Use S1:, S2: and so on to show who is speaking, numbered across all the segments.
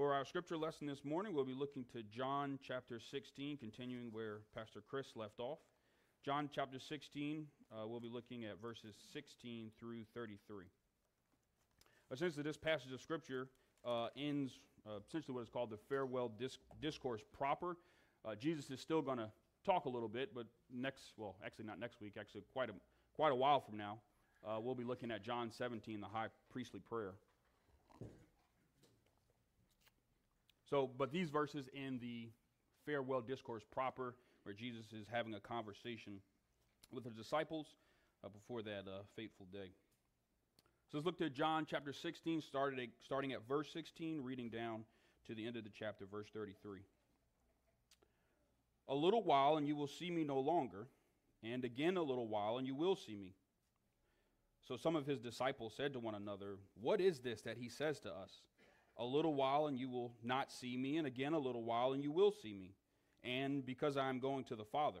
S1: For our scripture lesson this morning, we'll be looking to John chapter 16, continuing where Pastor Chris left off. John chapter 16, uh, we'll be looking at verses 16 through 33. Essentially, this passage of scripture uh, ends uh, essentially what is called the farewell disc- discourse proper. Uh, Jesus is still going to talk a little bit, but next, well, actually not next week, actually quite a, quite a while from now, uh, we'll be looking at John 17, the high priestly prayer. So, but these verses in the farewell discourse proper, where Jesus is having a conversation with his disciples uh, before that uh, fateful day. So let's look to John chapter 16, started starting at verse 16, reading down to the end of the chapter, verse 33. A little while, and you will see me no longer, and again a little while, and you will see me. So some of his disciples said to one another, What is this that he says to us? A little while and you will not see me, and again a little while and you will see me, and because I am going to the Father.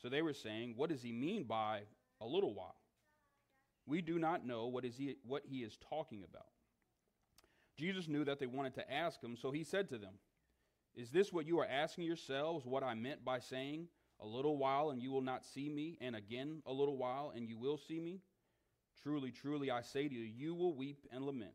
S1: So they were saying, What does he mean by a little while? We do not know what, is he, what he is talking about. Jesus knew that they wanted to ask him, so he said to them, Is this what you are asking yourselves, what I meant by saying, A little while and you will not see me, and again a little while and you will see me? Truly, truly, I say to you, you will weep and lament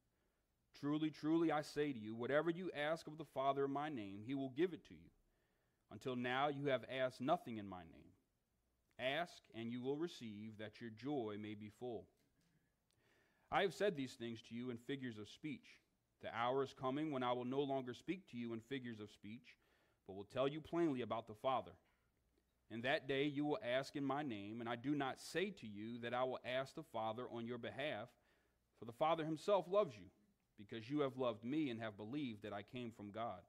S1: Truly, truly, I say to you, whatever you ask of the Father in my name, he will give it to you. Until now, you have asked nothing in my name. Ask, and you will receive, that your joy may be full. I have said these things to you in figures of speech. The hour is coming when I will no longer speak to you in figures of speech, but will tell you plainly about the Father. In that day you will ask in my name, and I do not say to you that I will ask the Father on your behalf, for the Father himself loves you because you have loved me and have believed that I came from God.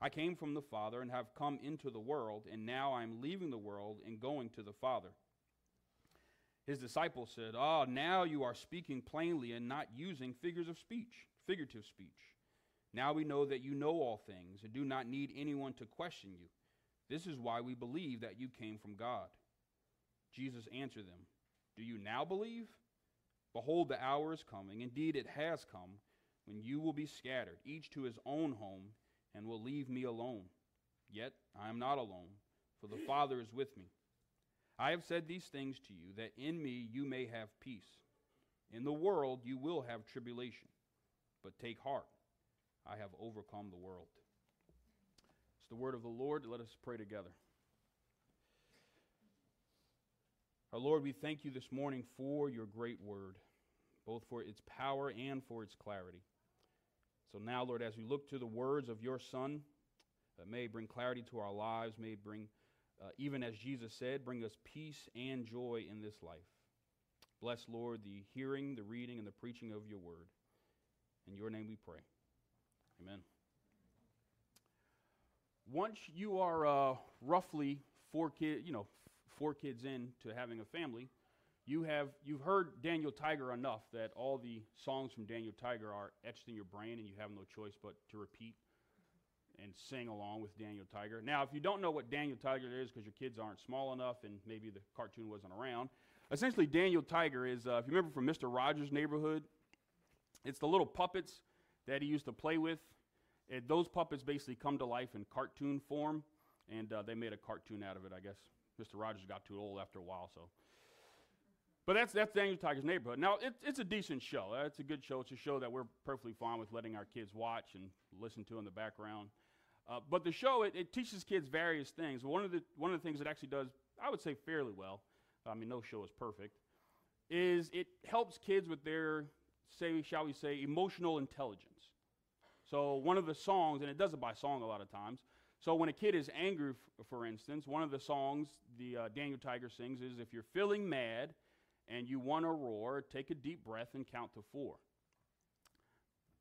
S1: I came from the Father and have come into the world, and now I am leaving the world and going to the Father. His disciples said, Ah, oh, now you are speaking plainly and not using figures of speech, figurative speech. Now we know that you know all things and do not need anyone to question you. This is why we believe that you came from God. Jesus answered them, Do you now believe? Behold, the hour is coming. Indeed, it has come when you will be scattered, each to his own home, and will leave me alone. Yet I am not alone, for the Father is with me. I have said these things to you, that in me you may have peace. In the world you will have tribulation, but take heart. I have overcome the world. It's the word of the Lord. Let us pray together. Our Lord, we thank you this morning for your great word, both for its power and for its clarity. So now, Lord, as we look to the words of your Son, that may bring clarity to our lives, may bring, uh, even as Jesus said, bring us peace and joy in this life. Bless, Lord, the hearing, the reading, and the preaching of your word. In your name we pray. Amen. Once you are uh, roughly four kids, you know, four kids in to having a family, you have you've heard Daniel Tiger enough that all the songs from Daniel Tiger are etched in your brain and you have no choice but to repeat and sing along with Daniel Tiger. Now, if you don't know what Daniel Tiger is because your kids aren't small enough and maybe the cartoon wasn't around, essentially Daniel Tiger is uh, if you remember from Mr. Rogers' Neighborhood, it's the little puppets that he used to play with. It, those puppets basically come to life in cartoon form, and uh, they made a cartoon out of it, I guess. Mr. Rogers got too old after a while, so but that's, that's Daniel Tiger's Neighborhood. Now, it, it's a decent show. Uh, it's a good show. It's a show that we're perfectly fine with letting our kids watch and listen to in the background. Uh, but the show, it, it, teaches kids various things. One of, the, one of the things it actually does, I would say fairly well, I mean, no show is perfect, is it helps kids with their, say, shall we say, emotional intelligence. So one of the songs, and it does it by song a lot of times, so when a kid is angry, f- for instance, one of the songs the uh, Daniel Tiger sings is, if you're feeling mad, and you want to roar, take a deep breath and count to four.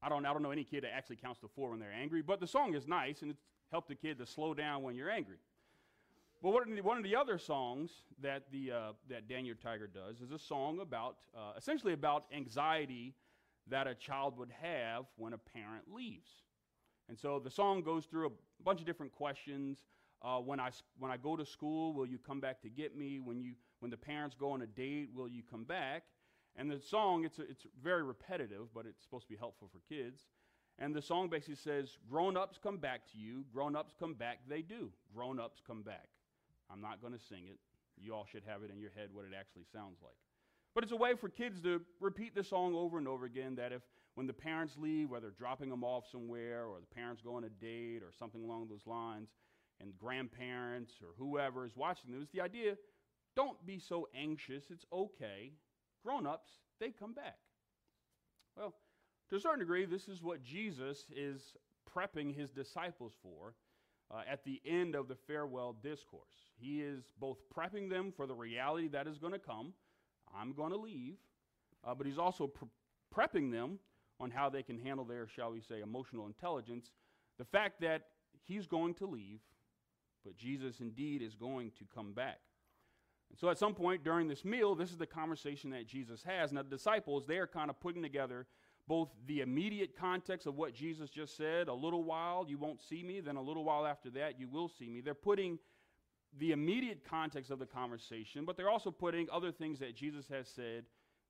S1: I don't, I don't know any kid that actually counts to four when they're angry, but the song is nice and it's helped the kid to slow down when you're angry. Well, one of the other songs that, the, uh, that Danny Tiger does is a song about, uh, essentially about anxiety that a child would have when a parent leaves. And so the song goes through a bunch of different questions. Uh, when, I, when I go to school, will you come back to get me? When, you, when the parents go on a date, will you come back? And the song, it's, a, it's very repetitive, but it's supposed to be helpful for kids. And the song basically says, Grown ups come back to you. Grown ups come back, they do. Grown ups come back. I'm not going to sing it. You all should have it in your head what it actually sounds like. But it's a way for kids to repeat the song over and over again that if when the parents leave, whether dropping them off somewhere or the parents go on a date or something along those lines, and grandparents or whoever is watching them, it's the idea don't be so anxious. It's okay grown ups, they come back. Well, to a certain degree, this is what Jesus is prepping his disciples for uh, at the end of the farewell discourse. He is both prepping them for the reality that is going to come. I'm going to leave. Uh, but he's also pre- prepping them on how they can handle their, shall we say, emotional intelligence. The fact that he's going to leave, but Jesus indeed is going to come back. And so at some point during this meal, this is the conversation that Jesus has. Now, the disciples, they are kind of putting together both the immediate context of what Jesus just said a little while you won't see me, then a little while after that you will see me. They're putting the immediate context of the conversation, but they're also putting other things that Jesus has said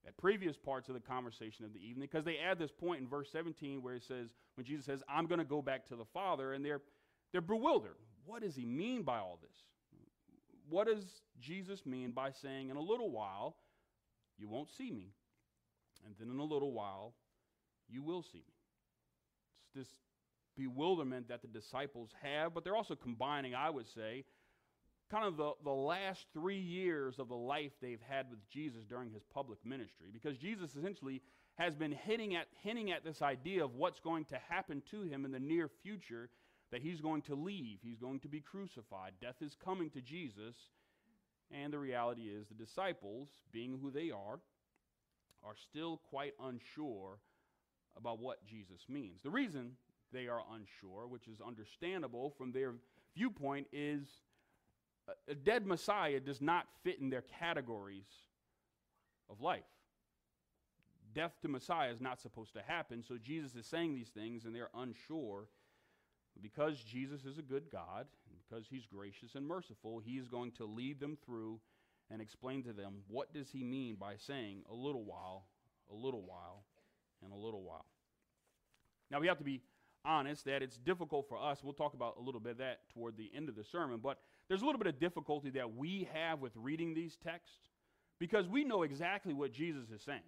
S1: at previous parts of the conversation of the evening because they add this point in verse 17 where it says, when Jesus says, I'm going to go back to the Father, and they're, they're bewildered. What does he mean by all this? What does Jesus mean by saying, in a little while, you won't see me, and then in a little while, you will see me? It's this bewilderment that the disciples have, but they're also combining, I would say, kind of the, the last three years of the life they've had with Jesus during his public ministry. Because Jesus essentially has been hitting at, hinting at this idea of what's going to happen to him in the near future that he's going to leave, he's going to be crucified. Death is coming to Jesus. And the reality is, the disciples, being who they are, are still quite unsure about what Jesus means. The reason they are unsure, which is understandable from their viewpoint, is a dead Messiah does not fit in their categories of life. Death to Messiah is not supposed to happen, so Jesus is saying these things and they're unsure because Jesus is a good God, because he's gracious and merciful, he is going to lead them through and explain to them what does he mean by saying a little while, a little while, and a little while. Now we have to be honest that it's difficult for us. We'll talk about a little bit of that toward the end of the sermon, but there's a little bit of difficulty that we have with reading these texts because we know exactly what Jesus is saying.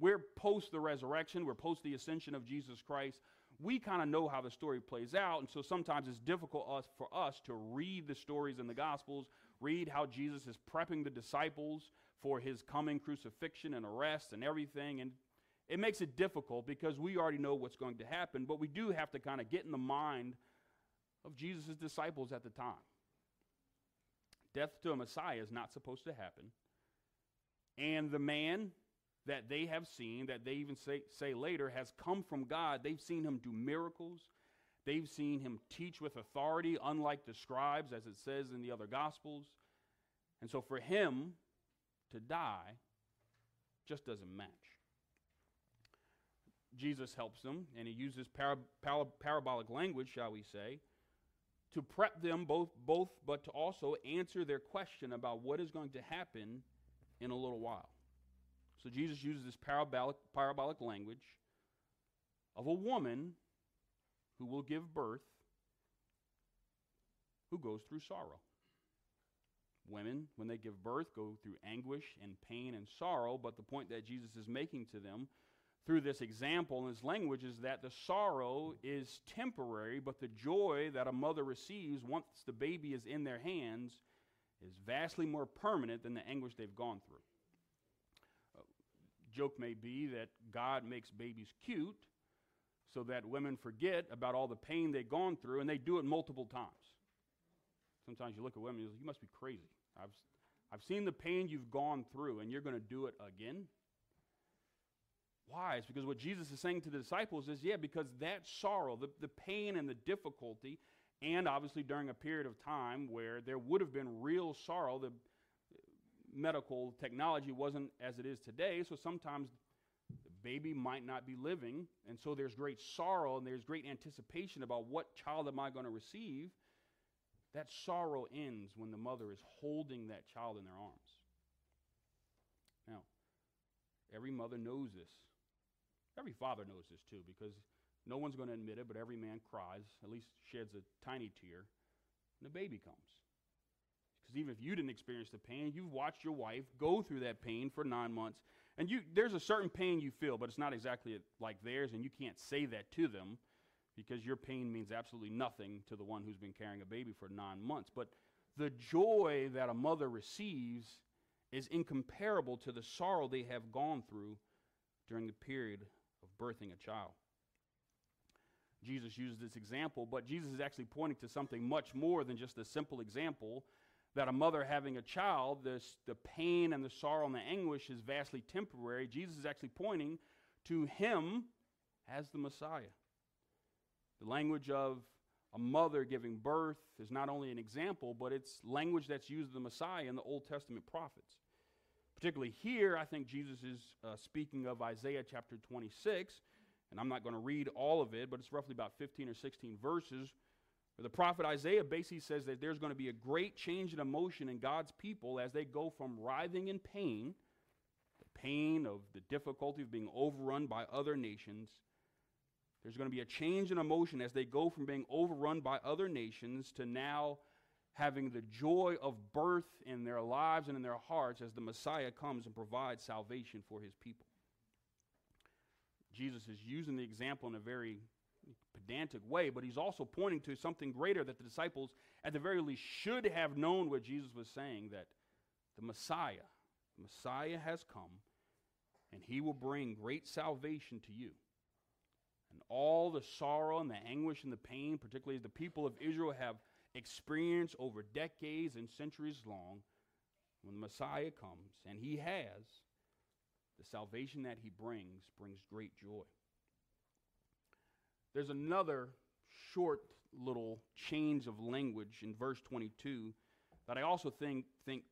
S1: We're post the resurrection, we're post the ascension of Jesus Christ we kind of know how the story plays out, and so sometimes it's difficult us, for us to read the stories in the Gospels, read how Jesus is prepping the disciples for his coming crucifixion and arrest and everything, and it makes it difficult because we already know what's going to happen, but we do have to kind of get in the mind of Jesus' disciples at the time. Death to a Messiah is not supposed to happen. And the man that they have seen, that they even say, say later, has come from God. They've seen him do miracles. They've seen him teach with authority, unlike the scribes, as it says in the other Gospels. And so for him to die just doesn't match. Jesus helps them, and he uses para, para, parabolic language, shall we say, to prep them both, both, but to also answer their question about what is going to happen in a little while. So Jesus uses this parabolic, parabolic language of a woman who will give birth who goes through sorrow. Women, when they give birth, go through anguish and pain and sorrow, but the point that Jesus is making to them through this example and this language is that the sorrow is temporary, but the joy that a mother receives once the baby is in their hands is vastly more permanent than the anguish they've gone through joke may be that God makes babies cute so that women forget about all the pain they've gone through, and they do it multiple times. Sometimes you look at women and you, you must be crazy. I've, I've seen the pain you've gone through, and you're going to do it again? Why? It's because what Jesus is saying to the disciples is, yeah, because that sorrow, the, the pain and the difficulty, and obviously during a period of time where there would have been real sorrow, the medical technology wasn't as it is today, so sometimes the baby might not be living, and so there's great sorrow and there's great anticipation about what child am I going to receive. That sorrow ends when the mother is holding that child in their arms. Now, every mother knows this. Every father knows this too, because no one's going to admit it, but every man cries, at least sheds a tiny tear, when the baby comes. Because even if you didn't experience the pain, you've watched your wife go through that pain for nine months. And you, there's a certain pain you feel, but it's not exactly like theirs, and you can't say that to them because your pain means absolutely nothing to the one who's been carrying a baby for nine months. But the joy that a mother receives is incomparable to the sorrow they have gone through during the period of birthing a child. Jesus uses this example, but Jesus is actually pointing to something much more than just a simple example that a mother having a child, this, the pain and the sorrow and the anguish is vastly temporary. Jesus is actually pointing to him as the Messiah. The language of a mother giving birth is not only an example, but it's language that's used of the Messiah in the Old Testament prophets. Particularly here, I think Jesus is uh, speaking of Isaiah chapter 26, and I'm not going to read all of it, but it's roughly about 15 or 16 verses. The prophet Isaiah basically says that there's going to be a great change in emotion in God's people as they go from writhing in pain, the pain of the difficulty of being overrun by other nations. There's going to be a change in emotion as they go from being overrun by other nations to now having the joy of birth in their lives and in their hearts as the Messiah comes and provides salvation for his people. Jesus is using the example in a very pedantic way, but he's also pointing to something greater that the disciples, at the very least, should have known what Jesus was saying that the Messiah, the Messiah has come, and he will bring great salvation to you. And all the sorrow and the anguish and the pain, particularly as the people of Israel have experienced over decades and centuries long, when the Messiah comes, and he has, the salvation that he brings brings great joy. There's another short little change of language in verse 22 that I also think, think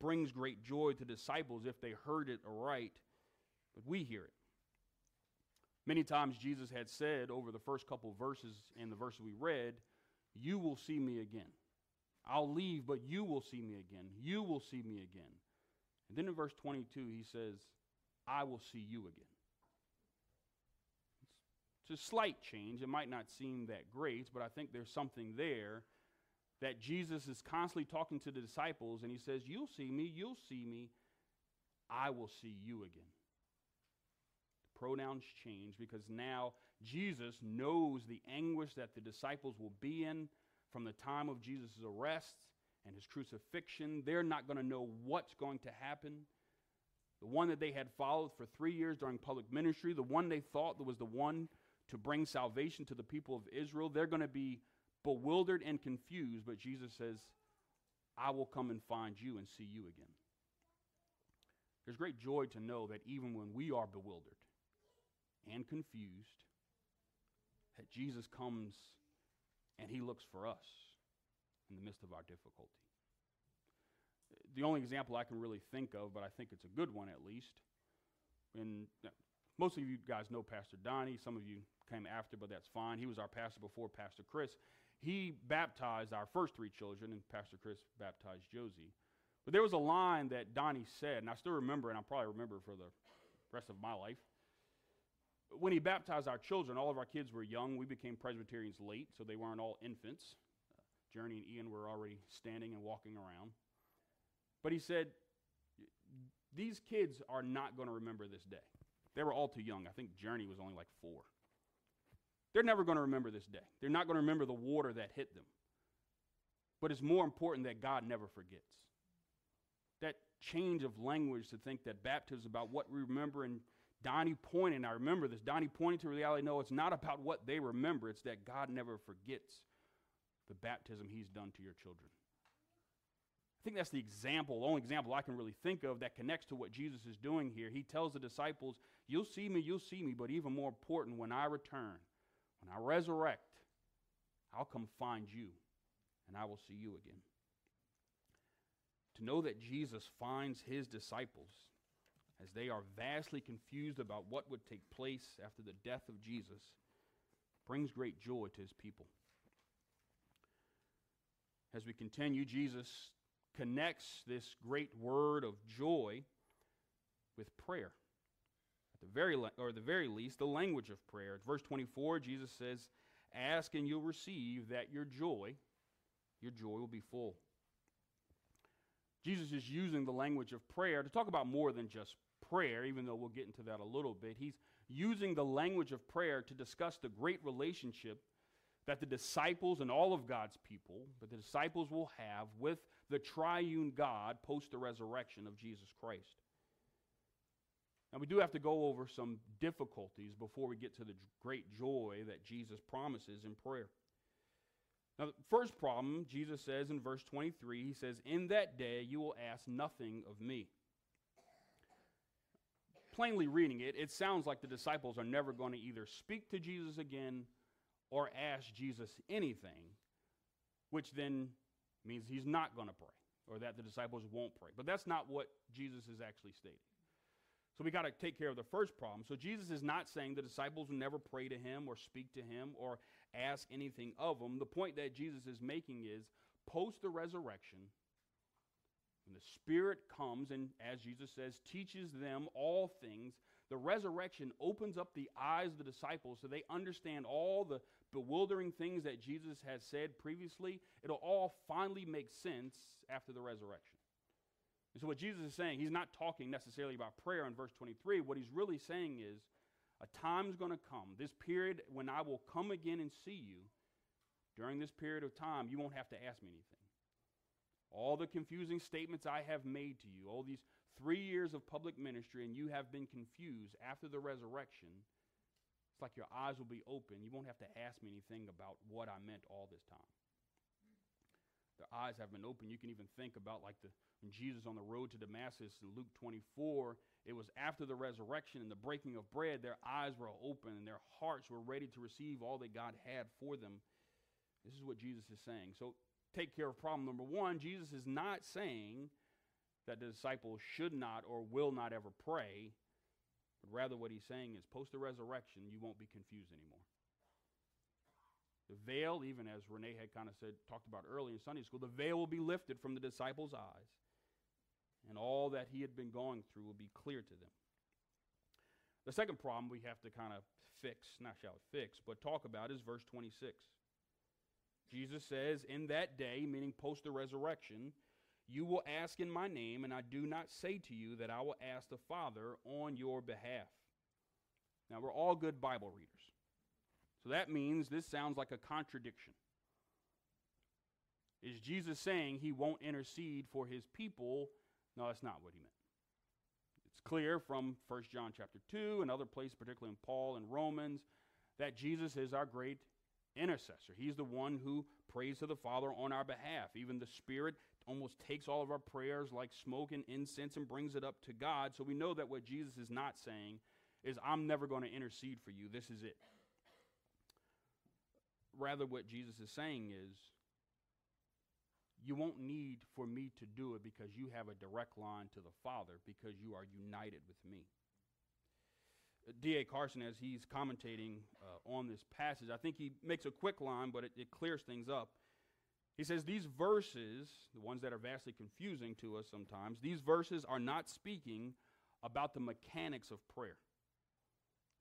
S1: brings great joy to disciples if they heard it aright, but we hear it. Many times Jesus had said over the first couple verses in the verse we read, you will see me again. I'll leave, but you will see me again. You will see me again. And then in verse 22, he says, I will see you again. It's a slight change. It might not seem that great, but I think there's something there that Jesus is constantly talking to the disciples, and he says, You'll see me, you'll see me, I will see you again. The pronouns change because now Jesus knows the anguish that the disciples will be in from the time of Jesus' arrest and his crucifixion. They're not going to know what's going to happen. The one that they had followed for three years during public ministry, the one they thought that was the one to bring salvation to the people of Israel, they're going to be bewildered and confused. But Jesus says, I will come and find you and see you again. There's great joy to know that even when we are bewildered and confused, that Jesus comes and he looks for us in the midst of our difficulty. The only example I can really think of, but I think it's a good one at least, and uh, most of you guys know Pastor Donnie. Some of you came after, but that's fine. He was our pastor before Pastor Chris. He baptized our first three children, and Pastor Chris baptized Josie. But there was a line that Donnie said, and I still remember, and I'll probably remember for the rest of my life when he baptized our children, all of our kids were young. We became Presbyterians late, so they weren't all infants. Uh, Journey and Ian were already standing and walking around. But he said, These kids are not going to remember this day. They were all too young. I think Journey was only like four. They're never going to remember this day. They're not going to remember the water that hit them. But it's more important that God never forgets. That change of language to think that baptism is about what we remember and Donnie pointing, I remember this, Donnie pointing to reality, no, it's not about what they remember, it's that God never forgets the baptism he's done to your children. I think that's the example, the only example I can really think of that connects to what Jesus is doing here. He tells the disciples, You'll see me, you'll see me, but even more important, when I return, when I resurrect, I'll come find you and I will see you again. To know that Jesus finds his disciples as they are vastly confused about what would take place after the death of Jesus brings great joy to his people. As we continue, Jesus connects this great word of joy with prayer. At the very le- or the very least, the language of prayer. Verse 24, Jesus says, "Ask and you'll receive that your joy, your joy will be full." Jesus is using the language of prayer to talk about more than just prayer, even though we'll get into that a little bit. He's using the language of prayer to discuss the great relationship that the disciples and all of God's people, but the disciples will have with the triune God post the resurrection of Jesus Christ. Now, we do have to go over some difficulties before we get to the great joy that Jesus promises in prayer. Now, the first problem, Jesus says in verse 23, he says, In that day you will ask nothing of me. Plainly reading it, it sounds like the disciples are never going to either speak to Jesus again or ask Jesus anything, which then means he's not going to pray or that the disciples won't pray. But that's not what Jesus is actually stating. So we got to take care of the first problem. So Jesus is not saying the disciples will never pray to him or speak to him or ask anything of him. The point that Jesus is making is post the resurrection, when the Spirit comes and, as Jesus says, teaches them all things, the resurrection opens up the eyes of the disciples so they understand all the bewildering things that Jesus has said previously. It'll all finally make sense after the resurrection. And so, what Jesus is saying, he's not talking necessarily about prayer in verse 23. What he's really saying is, a time's going to come, this period when I will come again and see you. During this period of time, you won't have to ask me anything. All the confusing statements I have made to you, all these three years of public ministry, and you have been confused after the resurrection, it's like your eyes will be open. You won't have to ask me anything about what I meant all this time. Their eyes have been open. You can even think about like the when Jesus on the road to Damascus in Luke 24, it was after the resurrection and the breaking of bread, their eyes were open and their hearts were ready to receive all that God had for them. This is what Jesus is saying. So take care of problem number one. Jesus is not saying that the disciples should not or will not ever pray, but rather what he's saying is post the resurrection, you won't be confused anymore. The veil, even as Renee had kind of said, talked about earlier in Sunday school, the veil will be lifted from the disciples' eyes, and all that he had been going through will be clear to them. The second problem we have to kind of fix, not shall fix, but talk about is verse 26. Jesus says, In that day, meaning post the resurrection, you will ask in my name, and I do not say to you that I will ask the Father on your behalf. Now, we're all good Bible readers. So that means this sounds like a contradiction. Is Jesus saying he won't intercede for his people? No, that's not what he meant. It's clear from 1 John chapter 2 and other places, particularly in Paul and Romans, that Jesus is our great intercessor. He's the one who prays to the Father on our behalf. Even the Spirit almost takes all of our prayers like smoke and incense and brings it up to God. So we know that what Jesus is not saying is, I'm never going to intercede for you. This is it. Rather, what Jesus is saying is, you won't need for me to do it because you have a direct line to the Father because you are united with me. D.A. Carson, as he's commentating uh, on this passage, I think he makes a quick line, but it, it clears things up. He says these verses, the ones that are vastly confusing to us sometimes, these verses are not speaking about the mechanics of prayer.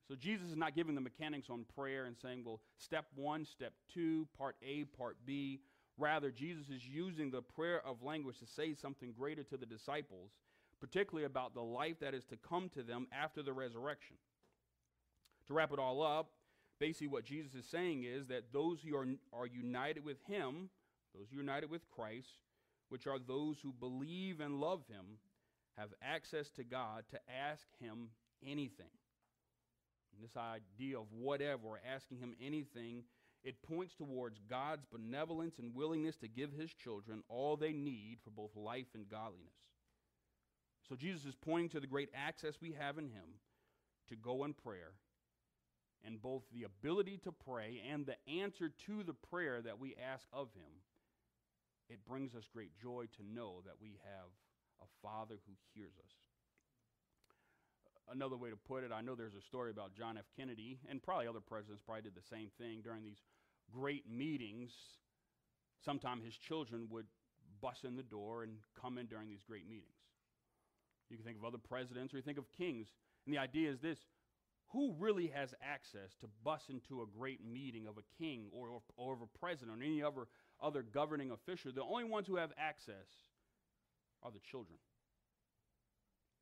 S1: So Jesus is not giving the mechanics on prayer and saying, well, step one, step two, part A, part B. Rather, Jesus is using the prayer of language to say something greater to the disciples, particularly about the life that is to come to them after the resurrection. To wrap it all up, basically what Jesus is saying is that those who are, are united with him, those united with Christ, which are those who believe and love him, have access to God to ask him anything. This idea of whatever, asking him anything, it points towards God's benevolence and willingness to give his children all they need for both life and godliness. So Jesus is pointing to the great access we have in him to go in prayer, and both the ability to pray and the answer to the prayer that we ask of Him, it brings us great joy to know that we have a Father who hears us. Another way to put it, I know there's a story about John F. Kennedy, and probably other presidents probably did the same thing during these great meetings. Sometime his children would bust in the door and come in during these great meetings. You can think of other presidents or you think of kings. And the idea is this who really has access to bust into a great meeting of a king or, or, or of a president or any other, other governing official? The only ones who have access are the children.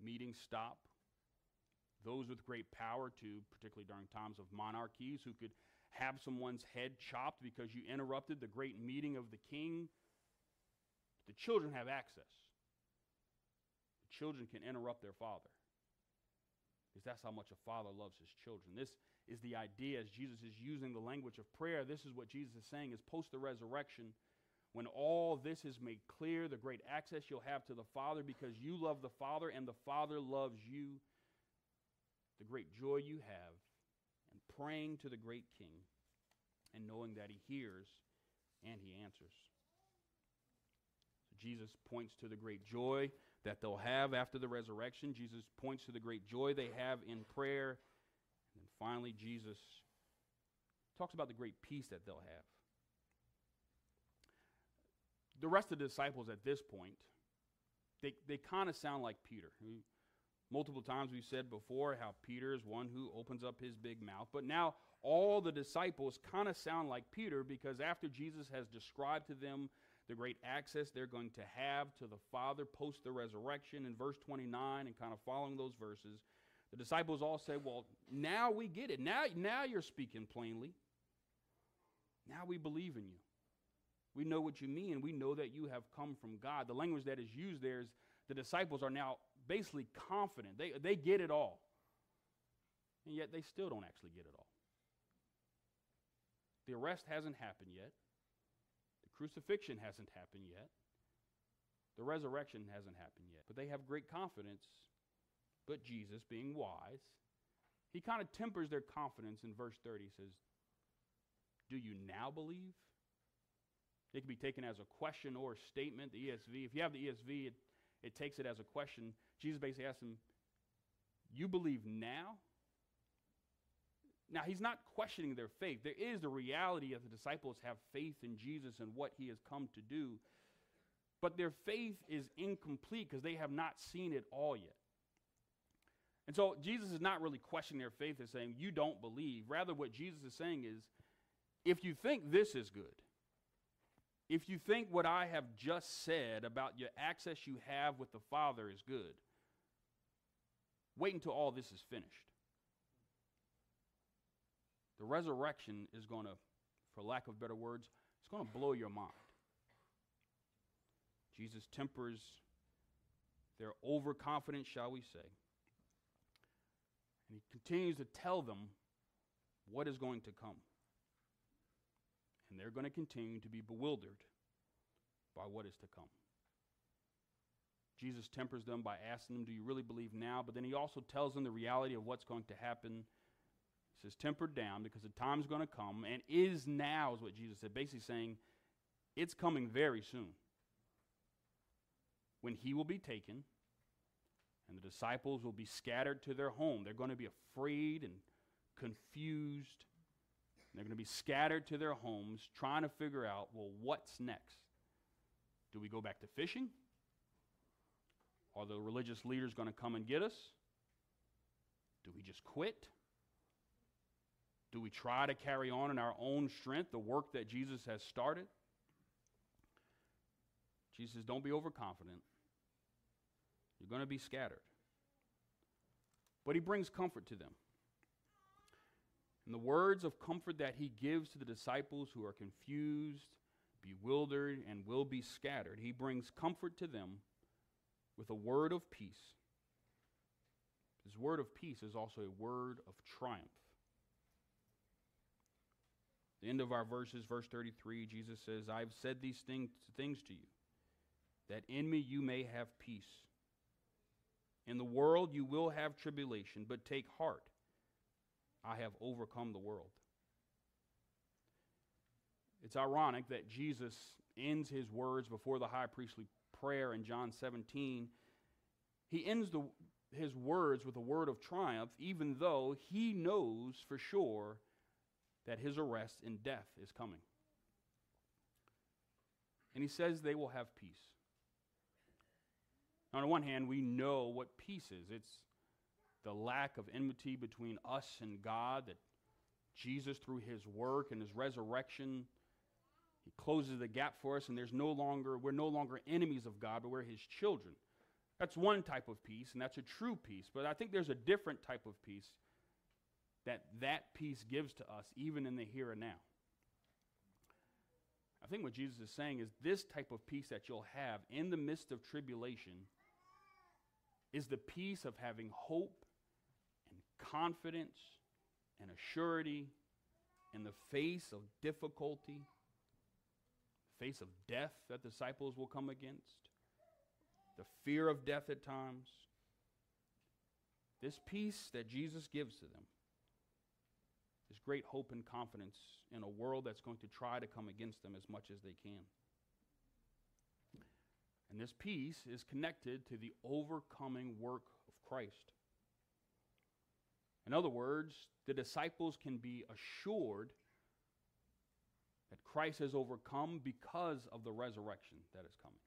S1: Meetings stop. Those with great power, too, particularly during times of monarchies, who could have someone's head chopped because you interrupted the great meeting of the king. The children have access. The children can interrupt their father. Because that's how much a father loves his children. This is the idea as Jesus is using the language of prayer. This is what Jesus is saying is post the resurrection, when all this is made clear, the great access you'll have to the Father because you love the Father and the Father loves you, the great joy you have and praying to the great King and knowing that he hears and he answers. Jesus points to the great joy that they'll have after the resurrection. Jesus points to the great joy they have in prayer. And then finally, Jesus talks about the great peace that they'll have. The rest of the disciples at this point, they, they kind of sound like Peter. We, multiple times we've said before how Peter is one who opens up his big mouth. But now all the disciples kind of sound like Peter because after Jesus has described to them the great access they're going to have to the Father post the resurrection in verse 29 and kind of following those verses, the disciples all say, Well, now we get it. Now, now you're speaking plainly. Now we believe in you. We know what you mean. We know that you have come from God. The language that is used there is the disciples are now basically confident. They, they get it all. And yet they still don't actually get it all. The arrest hasn't happened yet. The crucifixion hasn't happened yet. The resurrection hasn't happened yet. But they have great confidence. But Jesus, being wise, he kind of tempers their confidence in verse 30. He says, Do you now believe? It can be taken as a question or a statement, the ESV. If you have the ESV, it, it takes it as a question. Jesus basically asks them, You believe now? Now, he's not questioning their faith. There is the reality that the disciples have faith in Jesus and what he has come to do. But their faith is incomplete because they have not seen it all yet. And so Jesus is not really questioning their faith and saying, You don't believe. Rather, what Jesus is saying is, If you think this is good, if you think what I have just said about your access you have with the Father is good, wait until all this is finished. The resurrection is going to, for lack of better words, it's going to blow your mind. Jesus tempers their overconfidence, shall we say. And he continues to tell them what is going to come. And they're going to continue to be bewildered by what is to come. Jesus tempers them by asking them, Do you really believe now? But then he also tells them the reality of what's going to happen He says tempered down because the time's going to come and is now is what Jesus said. Basically saying it's coming very soon when he will be taken and the disciples will be scattered to their home. They're going to be afraid and confused. They're going to be scattered to their homes trying to figure out, well, what's next? Do we go back to fishing? Are the religious leaders going to come and get us? Do we just quit? Do we try to carry on in our own strength the work that Jesus has started? Jesus says, Don't be overconfident. You're going to be scattered. But he brings comfort to them. And the words of comfort that he gives to the disciples who are confused, bewildered, and will be scattered, he brings comfort to them with a word of peace. His word of peace is also a word of triumph. The end of our verses, verse 33, Jesus says, I've said these things, things to you, that in me you may have peace. In the world you will have tribulation, but take heart. I have overcome the world. It's ironic that Jesus ends his words before the high priestly prayer in John 17. He ends the, his words with a word of triumph, even though he knows for sure that his arrest and death is coming. And he says they will have peace. On the one hand, we know what peace is it's the lack of enmity between us and God, that Jesus, through his work and his resurrection, he closes the gap for us, and there's no longer, we're no longer enemies of God, but we're his children. That's one type of peace, and that's a true peace. But I think there's a different type of peace that that peace gives to us, even in the here and now. I think what Jesus is saying is this type of peace that you'll have in the midst of tribulation is the peace of having hope confidence and assurity in the face of difficulty, face of death that disciples will come against, the fear of death at times. This peace that Jesus gives to them this great hope and confidence in a world that's going to try to come against them as much as they can. And this peace is connected to the overcoming work of Christ. In other words, the disciples can be assured that Christ has overcome because of the resurrection that is coming.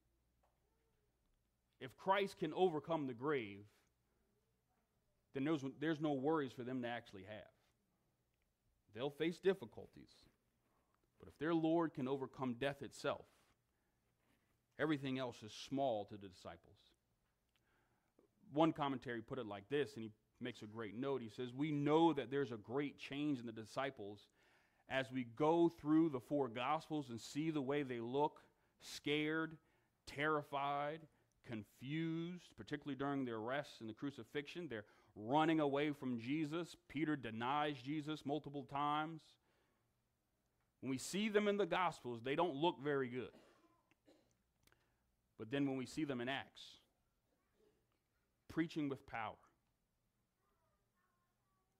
S1: If Christ can overcome the grave, then there's, there's no worries for them to actually have. They'll face difficulties. But if their Lord can overcome death itself, everything else is small to the disciples. One commentary put it like this, and he makes a great note. He says, We know that there's a great change in the disciples as we go through the four Gospels and see the way they look scared, terrified, confused, particularly during their arrest and the crucifixion. They're running away from Jesus. Peter denies Jesus multiple times. When we see them in the Gospels, they don't look very good. But then when we see them in Acts, preaching with power,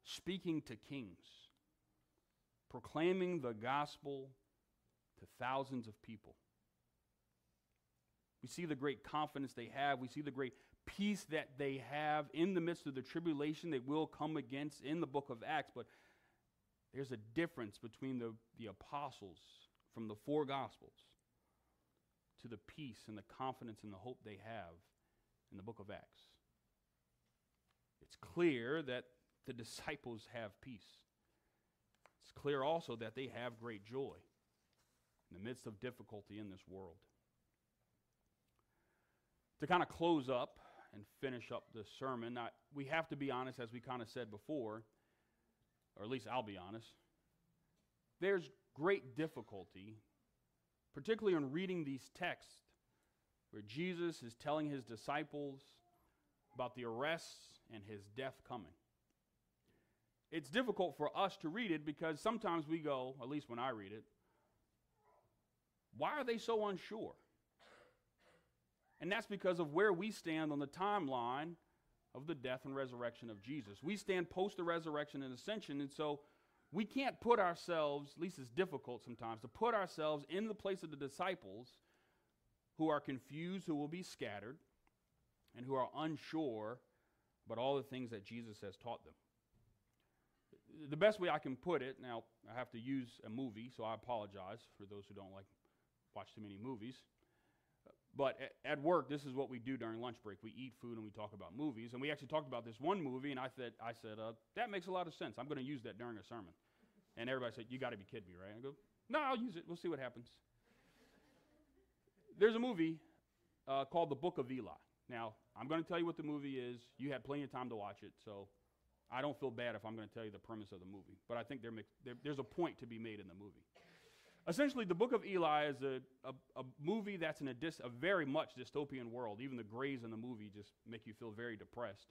S1: speaking to kings, proclaiming the gospel to thousands of people. We see the great confidence they have. We see the great peace that they have in the midst of the tribulation they will come against in the book of Acts. But there's a difference between the, the apostles from the four gospels to the peace and the confidence and the hope they have in the book of Acts. It's clear that the disciples have peace. It's clear also that they have great joy in the midst of difficulty in this world. To kind of close up and finish up the sermon, I, we have to be honest, as we kind of said before, or at least I'll be honest. There's great difficulty, particularly in reading these texts where Jesus is telling his disciples about the arrests and his death coming. It's difficult for us to read it because sometimes we go, at least when I read it, why are they so unsure? And that's because of where we stand on the timeline of the death and resurrection of Jesus. We stand post the resurrection and ascension, and so we can't put ourselves, at least it's difficult sometimes, to put ourselves in the place of the disciples who are confused, who will be scattered, and who are unsure about all the things that Jesus has taught them. The best way I can put it, now I have to use a movie, so I apologize for those who don't like watch too many movies. But at, work, this is what we do during lunch break. We eat food and we talk about movies. And we actually talked about this one movie, and I said, I said, uh, that makes a lot of sense. I'm going to use that during a sermon. And everybody said, you got to be kidding me, right? I go, no, I'll use it. We'll see what happens. There's a movie uh, called The Book of Eli. Now, I'm going to tell you what the movie is. You had plenty of time to watch it, so I don't feel bad if I'm going to tell you the premise of the movie. But I think there, there, there's a point to be made in the movie. Essentially, the book of Eli is a, a, a movie that's in a, dis, a very much dystopian world. Even the grays in the movie just make you feel very depressed.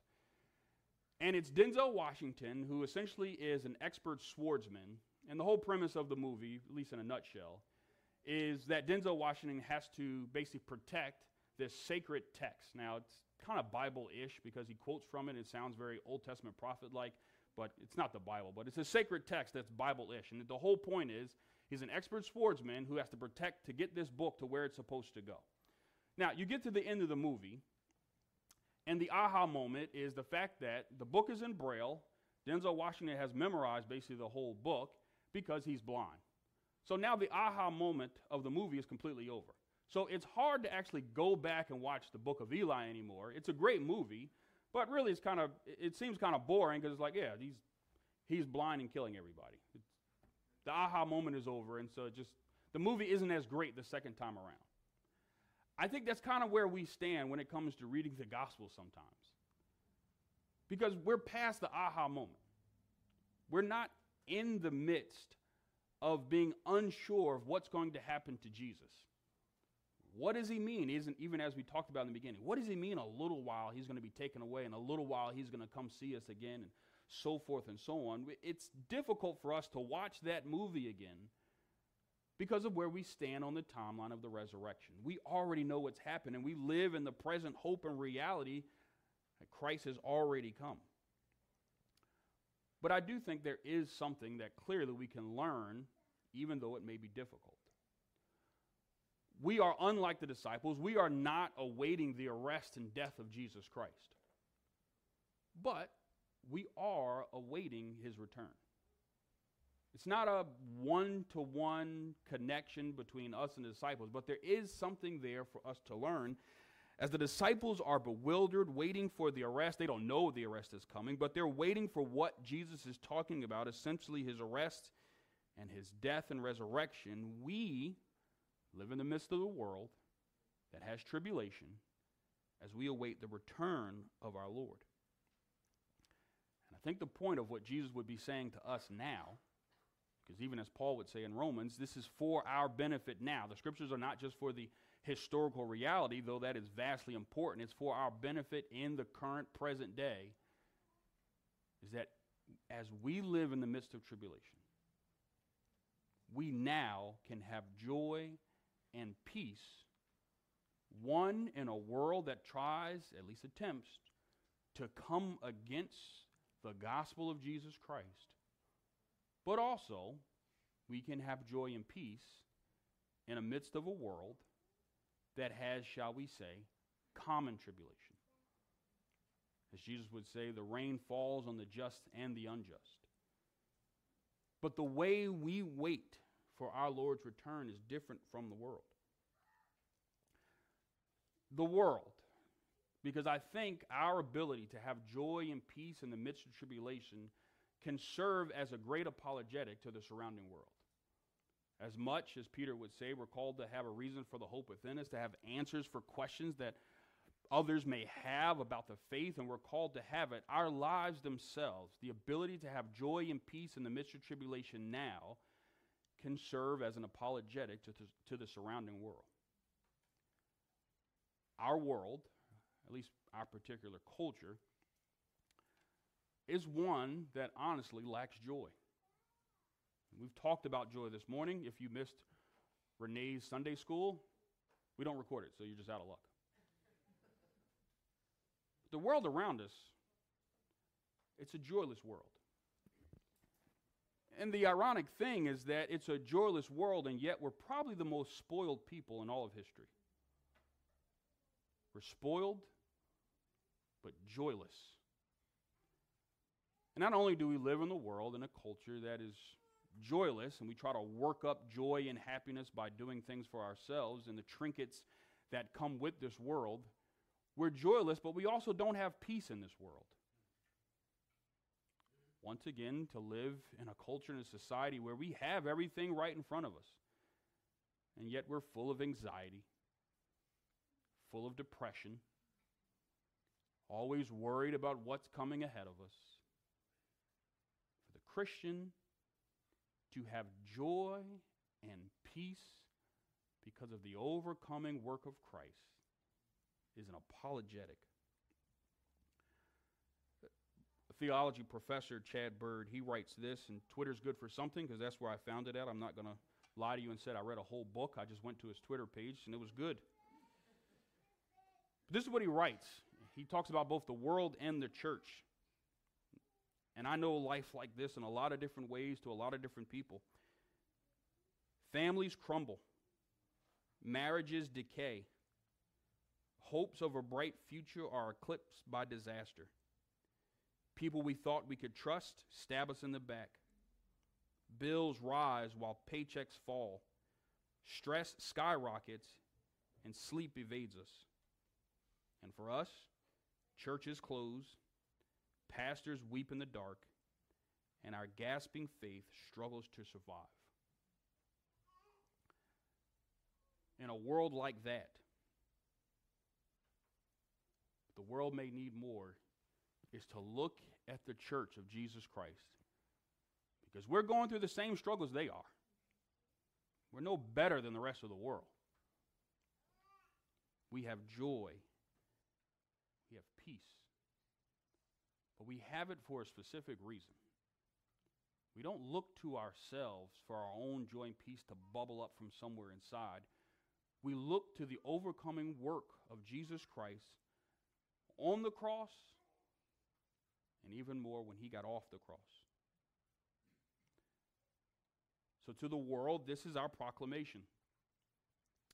S1: And it's Denzel Washington, who essentially is an expert swordsman. And the whole premise of the movie, at least in a nutshell, is that Denzel Washington has to basically protect this sacred text. Now, it's kind of Bible ish because he quotes from it. It sounds very Old Testament prophet like, but it's not the Bible, but it's a sacred text that's Bible ish. And the whole point is he's an expert swordsman who has to protect to get this book to where it's supposed to go. Now, you get to the end of the movie, and the aha moment is the fact that the book is in Braille. Denzel Washington has memorized basically the whole book because he's blind. So now the aha moment of the movie is completely over. So it's hard to actually go back and watch the Book of Eli anymore. It's a great movie, but really it's kind of it seems kind of boring because it's like, yeah, he's he's blind and killing everybody. It's, the aha moment is over, and so just the movie isn't as great the second time around. I think that's kind of where we stand when it comes to reading the gospel sometimes. Because we're past the aha moment. We're not in the midst of being unsure of what's going to happen to Jesus. What does he mean? Isn't even as we talked about in the beginning. What does he mean? A little while he's going to be taken away, and a little while he's going to come see us again, and so forth and so on. It's difficult for us to watch that movie again because of where we stand on the timeline of the resurrection. We already know what's happened, and we live in the present hope and reality that Christ has already come. But I do think there is something that clearly we can learn, even though it may be difficult. We are unlike the disciples. We are not awaiting the arrest and death of Jesus Christ. But we are awaiting his return. It's not a one to one connection between us and the disciples, but there is something there for us to learn. As the disciples are bewildered, waiting for the arrest, they don't know the arrest is coming, but they're waiting for what Jesus is talking about, essentially his arrest and his death and resurrection. We live in the midst of the world that has tribulation as we await the return of our Lord. And I think the point of what Jesus would be saying to us now, because even as Paul would say in Romans, this is for our benefit now. The scriptures are not just for the historical reality, though that is vastly important. It's for our benefit in the current present day, is that as we live in the midst of tribulation, we now can have joy and peace, one in a world that tries, at least attempts, to come against the gospel of Jesus Christ. But also, we can have joy and peace in the midst of a world that has, shall we say, common tribulation. As Jesus would say, the rain falls on the just and the unjust. But the way we wait for our Lord's return is different from the world. The world, because I think our ability to have joy and peace in the midst of tribulation can serve as a great apologetic to the surrounding world. As much as Peter would say, we're called to have a reason for the hope within us, to have answers for questions that others may have about the faith, and we're called to have it. Our lives themselves, the ability to have joy and peace in the midst of tribulation now, can serve as an apologetic to, to the surrounding world. Our world, at least our particular culture, is one that honestly lacks joy. We've talked about joy this morning. If you missed Renee's Sunday school, we don't record it, so you're just out of luck. the world around us, it's a joyless world. And the ironic thing is that it's a joyless world, and yet we're probably the most spoiled people in all of history. We're spoiled, but joyless. And not only do we live in the world in a culture that is joyless, and we try to work up joy and happiness by doing things for ourselves and the trinkets that come with this world, we're joyless, but we also don't have peace in this world once again, to live in a culture and a society where we have everything right in front of us. And yet we're full of anxiety, full of depression, always worried about what's coming ahead of us. For the Christian to have joy and peace because of the overcoming work of Christ is an apologetic theology professor, Chad Bird, he writes this, and Twitter's good for something because that's where I found it at. I'm not going to lie to you and said I read a whole book. I just went to his Twitter page and it was good. But this is what he writes. He talks about both the world and the church. And I know life like this in a lot of different ways to a lot of different people. Families crumble, marriages decay, hopes of a bright future are eclipsed by disaster. People we thought we could trust stab us in the back. Bills rise while paychecks fall. Stress skyrockets and sleep evades us. And for us, churches close, pastors weep in the dark, and our gasping faith struggles to survive. In a world like that, the world may need more is to look at the church of Jesus Christ. Because we're going through the same struggles they are. We're no better than the rest of the world. We have joy. We have peace. But we have it for a specific reason. We don't look to ourselves for our own joy and peace to bubble up from somewhere inside. We look to the overcoming work of Jesus Christ on the cross and even more when he got off the cross. So, to the world, this is our proclamation.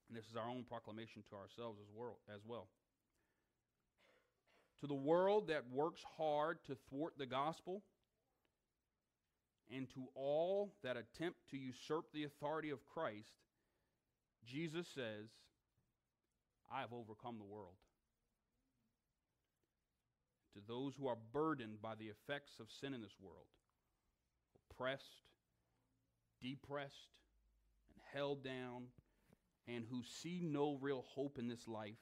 S1: And this is our own proclamation to ourselves as, world, as well. To the world that works hard to thwart the gospel, and to all that attempt to usurp the authority of Christ, Jesus says, I have overcome the world. To those who are burdened by the effects of sin in this world, oppressed, depressed, and held down, and who see no real hope in this life,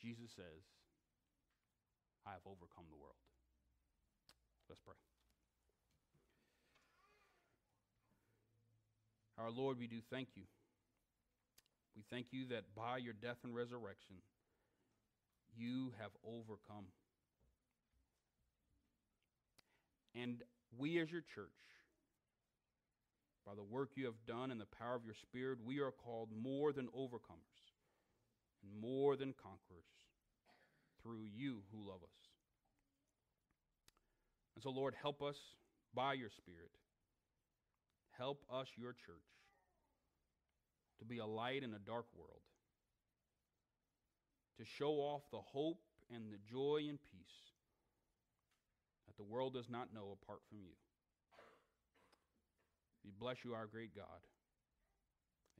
S1: Jesus says, I have overcome the world. Let's pray. Our Lord, we do thank you. We thank you that by your death and resurrection, you have overcome. And we, as your church, by the work you have done and the power of your Spirit, we are called more than overcomers and more than conquerors through you who love us. And so, Lord, help us by your Spirit. Help us, your church, to be a light in a dark world, to show off the hope and the joy and peace that the world does not know apart from you. We bless you, our great God.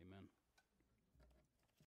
S1: Amen.